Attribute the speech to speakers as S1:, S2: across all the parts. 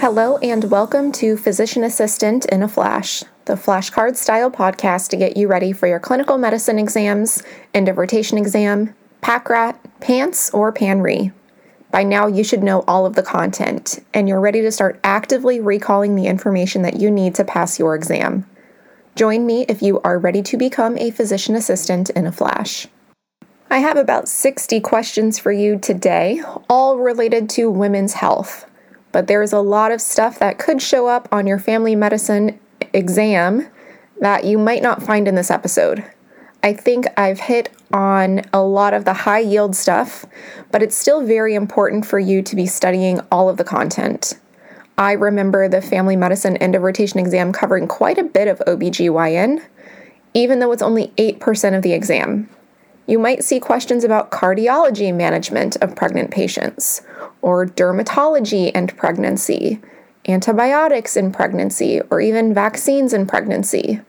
S1: Hello, and welcome to Physician Assistant in a Flash, the flashcard style podcast to get you ready for your clinical medicine exams, end of rotation exam, PACRAT, PANCE, or PANRE. By now, you should know all of the content, and you're ready to start actively recalling the information that you need to pass your exam. Join me if you are ready to become a physician assistant in a flash. I have about 60 questions for you today, all related to women's health. But there's a lot of stuff that could show up on your family medicine exam that you might not find in this episode. I think I've hit on a lot of the high yield stuff, but it's still very important for you to be studying all of the content. I remember the family medicine end of rotation exam covering quite a bit of OBGYN, even though it's only 8% of the exam. You might see questions about cardiology management of pregnant patients, or dermatology and pregnancy, antibiotics in pregnancy, or even vaccines in pregnancy.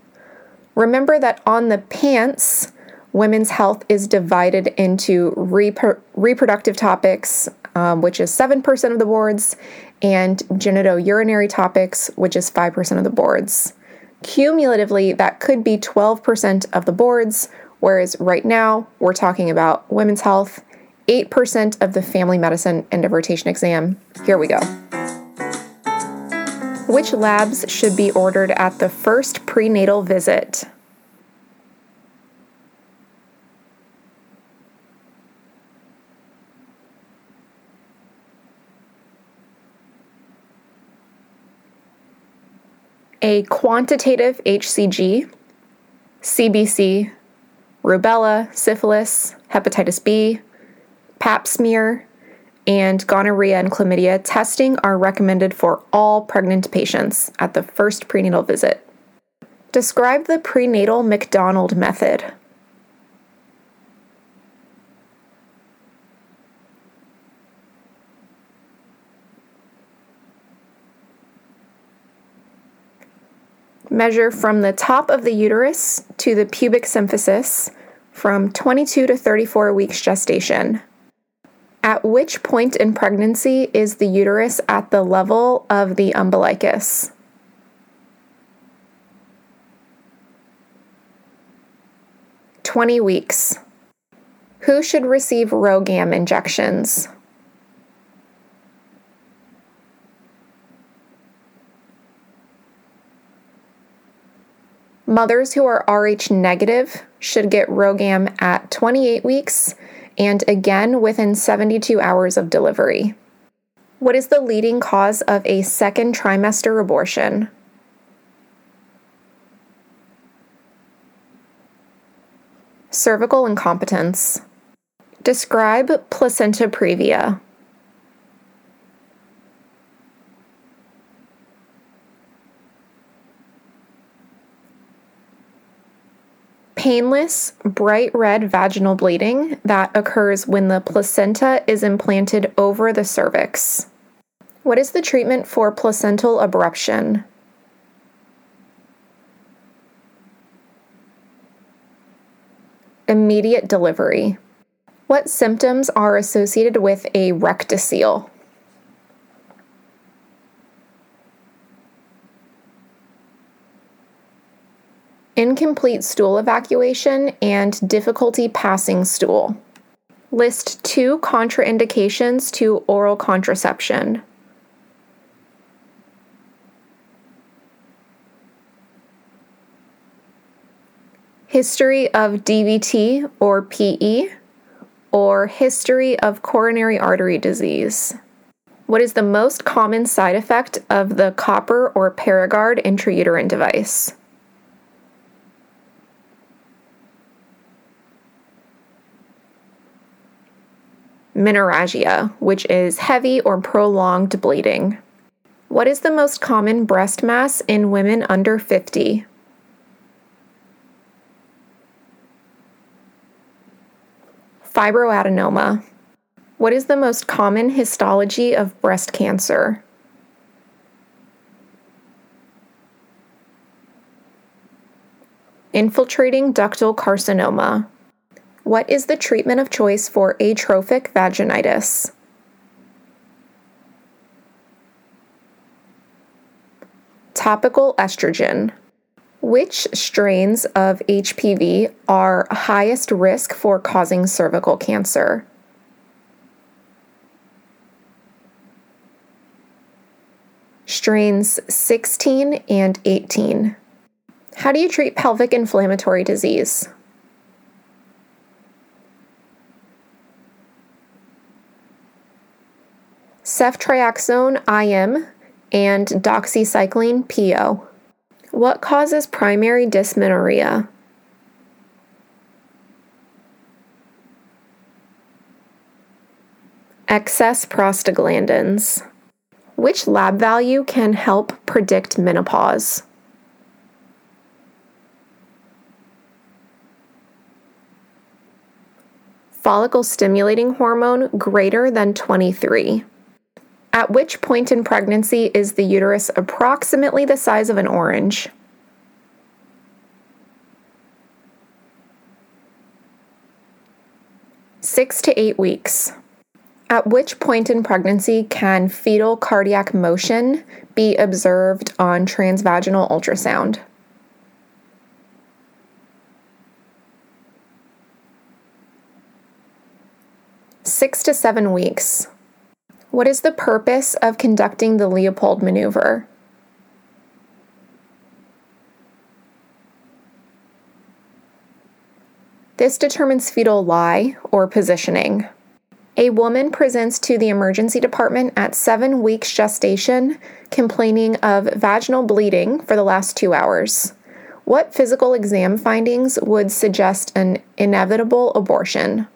S1: Remember that on the PANCE, women's health is divided into repro- reproductive topics, um, which is 7% of the boards, and genitourinary topics, which is 5% of the boards. Cumulatively, that could be 12% of the boards, Whereas right now, we're talking about women's health, 8% of the family medicine end of rotation exam. Here we go. Which labs should be ordered at the first prenatal visit? A quantitative HCG, CBC, rubella, syphilis, hepatitis B, pap smear, and gonorrhea and chlamydia testing are recommended for all pregnant patients at the first prenatal visit. Describe the prenatal McDonald method. Measure from the top of the uterus to the pubic symphysis from 22 to 34 weeks gestation. At which point in pregnancy is the uterus at the level of the umbilicus? Twenty weeks. Who should receive RhoGAM injections? Mothers who are Rh negative should get RhoGAM at 28 weeks and again within 72 hours of delivery. What is the leading cause of a second trimester abortion? Cervical incompetence. Describe placenta previa. Painless, bright red vaginal bleeding that occurs when the placenta is implanted over the cervix. What is the treatment for placental abruption? Immediate delivery. What symptoms are associated with a rectocele? Incomplete stool evacuation, and difficulty passing stool. List two contraindications to oral contraception. History of DVT or PE, or history of coronary artery disease. What is the most common side effect of the copper or Paragard intrauterine device? Menorrhagia, which is heavy or prolonged bleeding. What is the most common breast mass in women under 50? Fibroadenoma. What is the most common histology of breast cancer? Infiltrating ductal carcinoma. What is the treatment of choice for atrophic vaginitis? Topical estrogen. Which strains of HPV are highest risk for causing cervical cancer? Strains 16 and 18. How do you treat pelvic inflammatory disease? Ceftriaxone IM and doxycycline PO. What causes primary dysmenorrhea? Excess prostaglandins. Which lab value can help predict menopause? Follicle stimulating hormone greater than 23. At which point in pregnancy is the uterus approximately the size of an orange? Six to eight weeks. At which point in pregnancy can fetal cardiac motion be observed on transvaginal ultrasound? Six to seven weeks. What is the purpose of conducting the Leopold maneuver? This determines fetal lie or positioning. A woman presents to the emergency department at seven weeks gestation complaining of vaginal bleeding for the last two hours. What physical exam findings would suggest an inevitable abortion?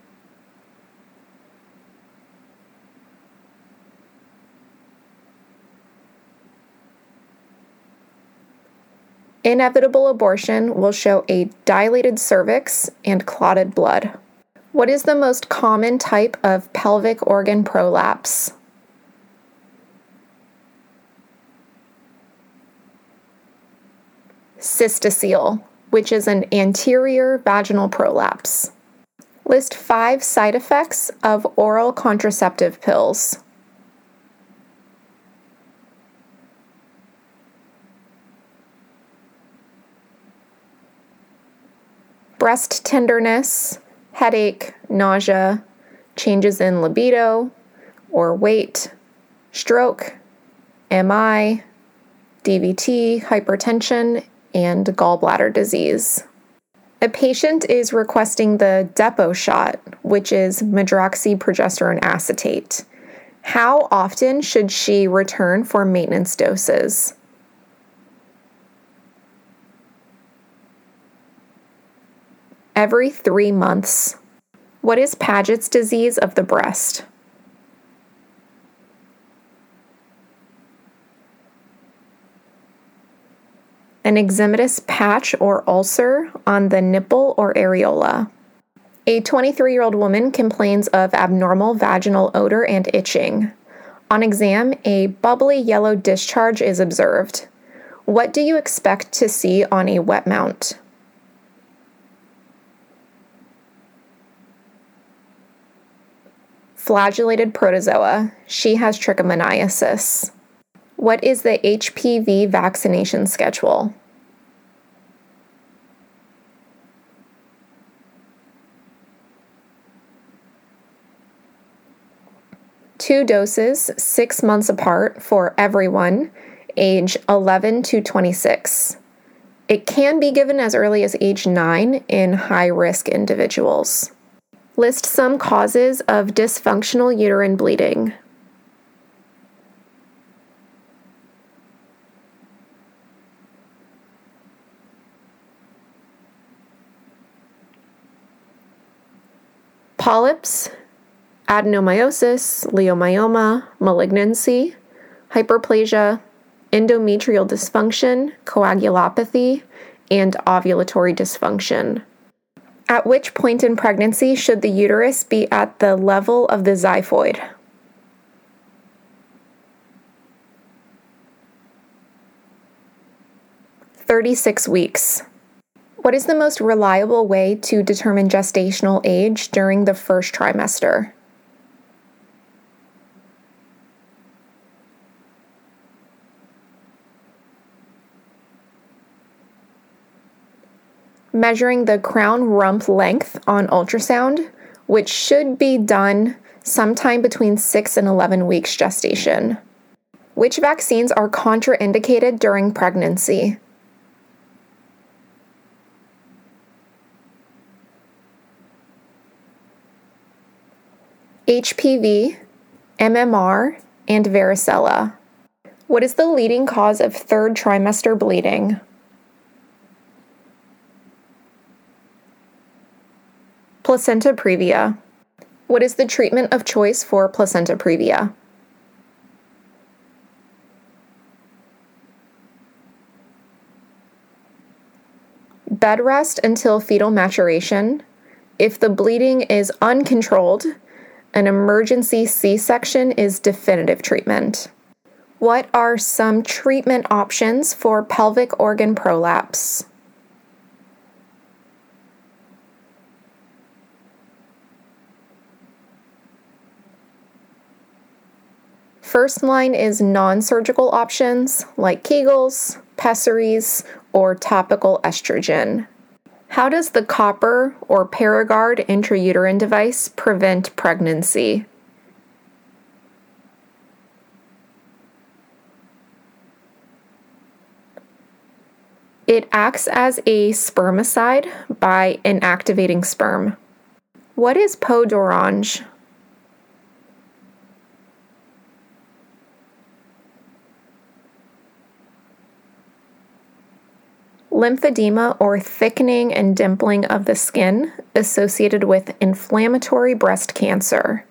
S1: Inevitable abortion will show a dilated cervix and clotted blood. What is the most common type of pelvic organ prolapse? Cystocele, which is an anterior vaginal prolapse. List five side effects of oral contraceptive pills. Breast tenderness, headache, nausea, changes in libido or weight, stroke, MI, DVT, hypertension, and gallbladder disease. A patient is requesting the Depo shot, which is medroxyprogesterone acetate. How often should she return for maintenance doses? Every three months. What is Paget's disease of the breast? An eczematous patch or ulcer on the nipple or areola. A 23 year old woman complains of abnormal vaginal odor and itching. On exam, a bubbly yellow discharge is observed. What do you expect to see on a wet mount? Flagellated protozoa. She has trichomoniasis. What is the HPV vaccination schedule? Two doses, six months apart for everyone, age 11 to 26. It can be given as early as age 9 in high risk individuals. List some causes of dysfunctional uterine bleeding. Polyps, adenomyosis, leiomyoma, malignancy, hyperplasia, endometrial dysfunction, coagulopathy, and ovulatory dysfunction. At which point in pregnancy should the uterus be at the level of the xiphoid? Thirty-six weeks. What is the most reliable way to determine gestational age during the first trimester? Measuring the crown rump length on ultrasound, which should be done sometime between 6 and 11 weeks gestation. Which vaccines are contraindicated during pregnancy? HPV, MMR, and varicella. What is the leading cause of third trimester bleeding? Placenta previa. What is the treatment of choice for placenta previa? Bed rest until fetal maturation. If the bleeding is uncontrolled, an emergency C section is definitive treatment. What are some treatment options for pelvic organ prolapse? First line is non surgical options like Kegels, pessaries, or topical estrogen. How does the copper or Paragard intrauterine device prevent pregnancy? It acts as a spermicide by inactivating sperm. What is peau d'orange? Lymphedema or thickening and dimpling of the skin associated with inflammatory breast cancer.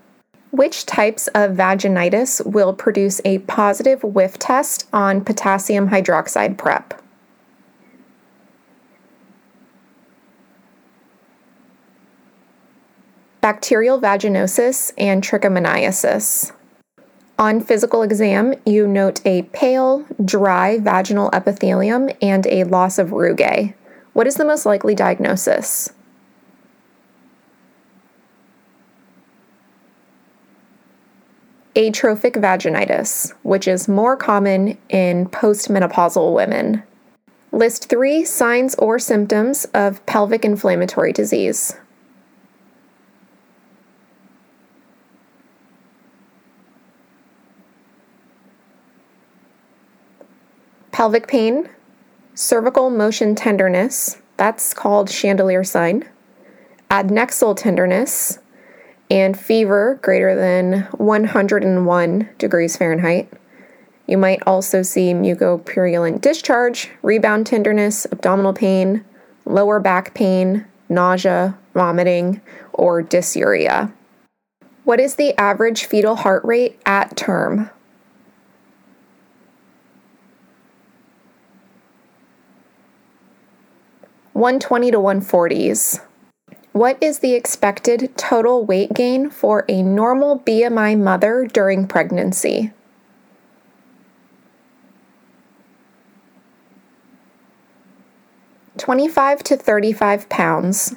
S1: Which types of vaginitis will produce a positive whiff test on potassium hydroxide prep? Bacterial vaginosis and trichomoniasis. On physical exam, you note a pale, dry vaginal epithelium and a loss of rugae. What is the most likely diagnosis? Atrophic vaginitis, which is more common in postmenopausal women. List three signs or symptoms of pelvic inflammatory disease. Pelvic pain, cervical motion tenderness, that's called chandelier sign, adnexal tenderness, and fever greater than 101 degrees Fahrenheit. You might also see mucopurulent discharge, rebound tenderness, abdominal pain, lower back pain, nausea, vomiting, or dysuria. What is the average fetal heart rate at term? 120 to 140s. What is the expected total weight gain for a normal BMI mother during pregnancy? Twenty-five to thirty-five pounds.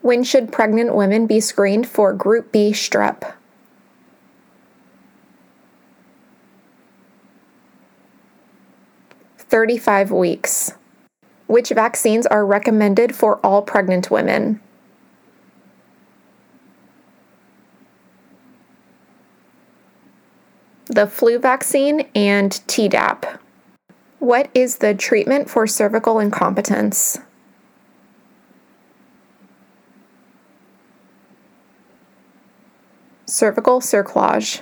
S1: When should pregnant women be screened for Group B strep? Thirty-five weeks. Which vaccines are recommended for all pregnant women? The flu vaccine and Tdap. What is the treatment for cervical incompetence? Cervical cerclage.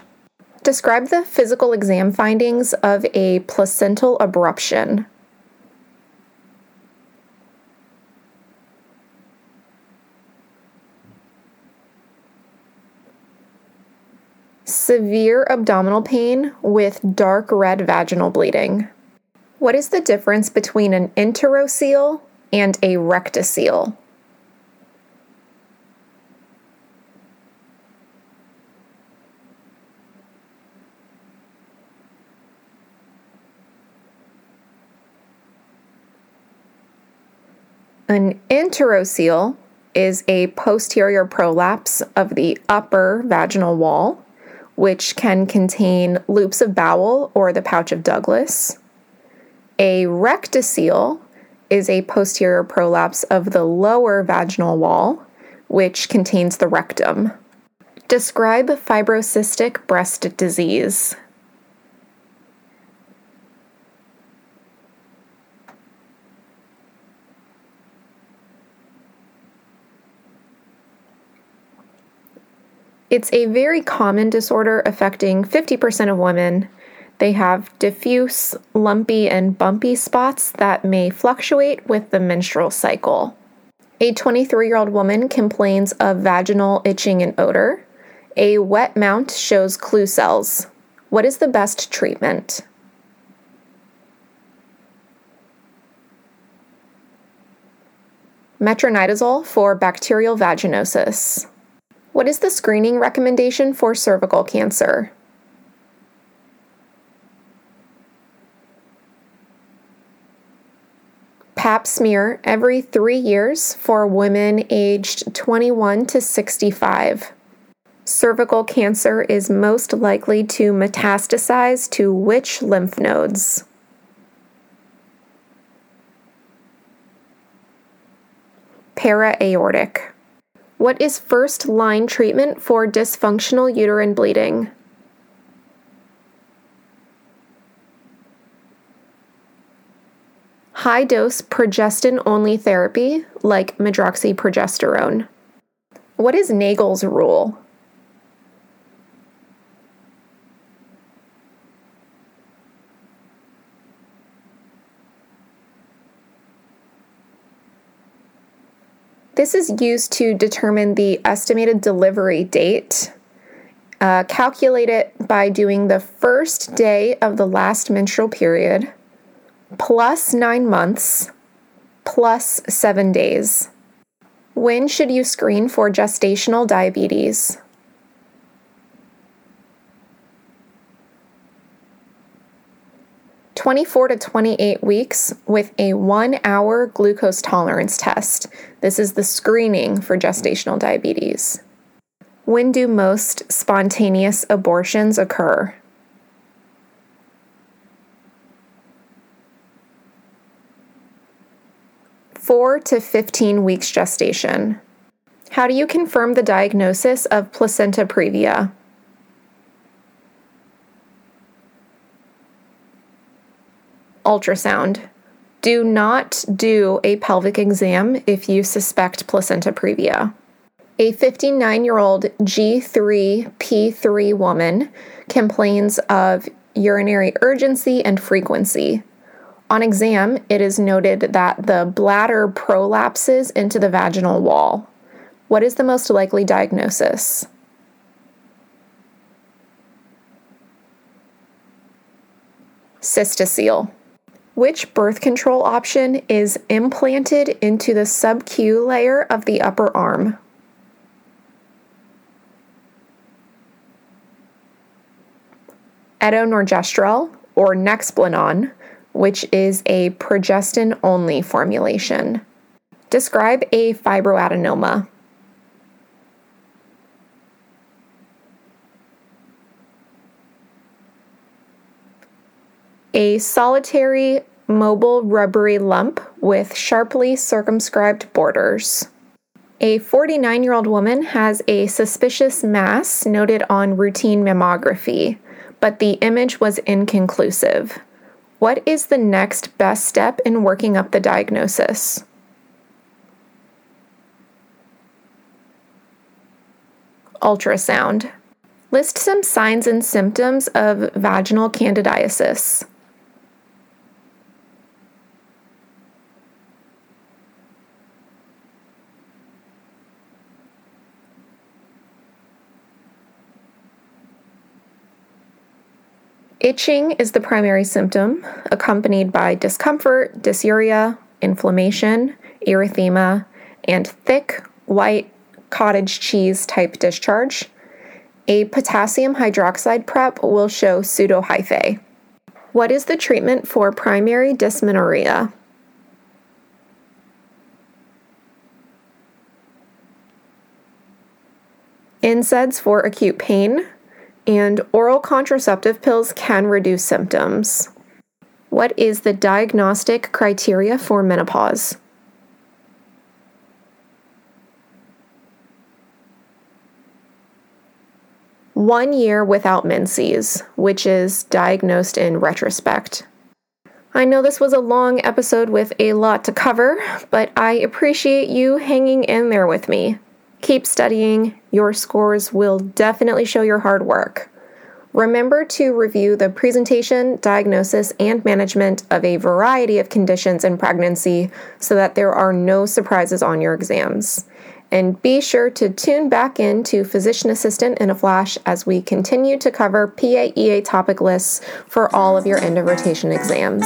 S1: Describe the physical exam findings of a placental abruption. Severe abdominal pain with dark red vaginal bleeding. What is the difference between an enterocele and a rectocele? An enterocele is a posterior prolapse of the upper vaginal wall which can contain loops of bowel or the pouch of Douglas. A rectocele is a posterior prolapse of the lower vaginal wall, which contains the rectum. Describe fibrocystic breast disease. It's a very common disorder affecting 50% of women. They have diffuse, lumpy, and bumpy spots that may fluctuate with the menstrual cycle. A 23 year old woman complains of vaginal itching and odor. A wet mount shows clue cells. What is the best treatment? Metronidazole for bacterial vaginosis. What is the screening recommendation for cervical cancer? pap smear every three years for women aged 21 to 65. Cervical cancer is most likely to metastasize to which lymph nodes? Para-aortic. What is first line treatment for dysfunctional uterine bleeding? High dose progestin only therapy, like medroxyprogesterone. What is Naegele's rule? This is used to determine the estimated delivery date. Uh, calculate it by doing the first day of the last menstrual period plus nine months plus seven days. When should you screen for gestational diabetes? Twenty-four to twenty-eight weeks with a one-hour glucose tolerance test. This is the screening for gestational diabetes. When do most spontaneous abortions occur? 4 to 15 weeks gestation. How do you confirm the diagnosis of placenta previa? Ultrasound. Do not do a pelvic exam if you suspect placenta previa. A 59 year old G3P3 woman complains of urinary urgency and frequency. On exam, it is noted that the bladder prolapses into the vaginal wall. What is the most likely diagnosis? Cystocele. Which birth control option is implanted into the sub-Q layer of the upper arm? Etonogestrel or Nexplanon which is a progestin only formulation. Describe a fibroadenoma. A solitary, mobile, rubbery lump with sharply circumscribed borders. A 49 year old woman has a suspicious mass noted on routine mammography, but the image was inconclusive. What is the next best step in working up the diagnosis? Ultrasound. List some signs and symptoms of vaginal candidiasis. Itching is the primary symptom, accompanied by discomfort, dysuria, inflammation, erythema, and thick, white, cottage cheese type discharge. A potassium hydroxide prep will show pseudohyphae. What is the treatment for primary dysmenorrhea? NSAIDs for acute pain, and oral contraceptive pills can reduce symptoms. What is the diagnostic criteria for menopause? One year without menses, which is diagnosed in retrospect. I know this was a long episode with a lot to cover, but I appreciate you hanging in there with me. Keep studying, your scores will definitely show your hard work. Remember to review the presentation, diagnosis, and management of a variety of conditions in pregnancy so that there are no surprises on your exams. And be sure to tune back in to Physician Assistant in a Flash as we continue to cover PAEA topic lists for all of your end of rotation exams.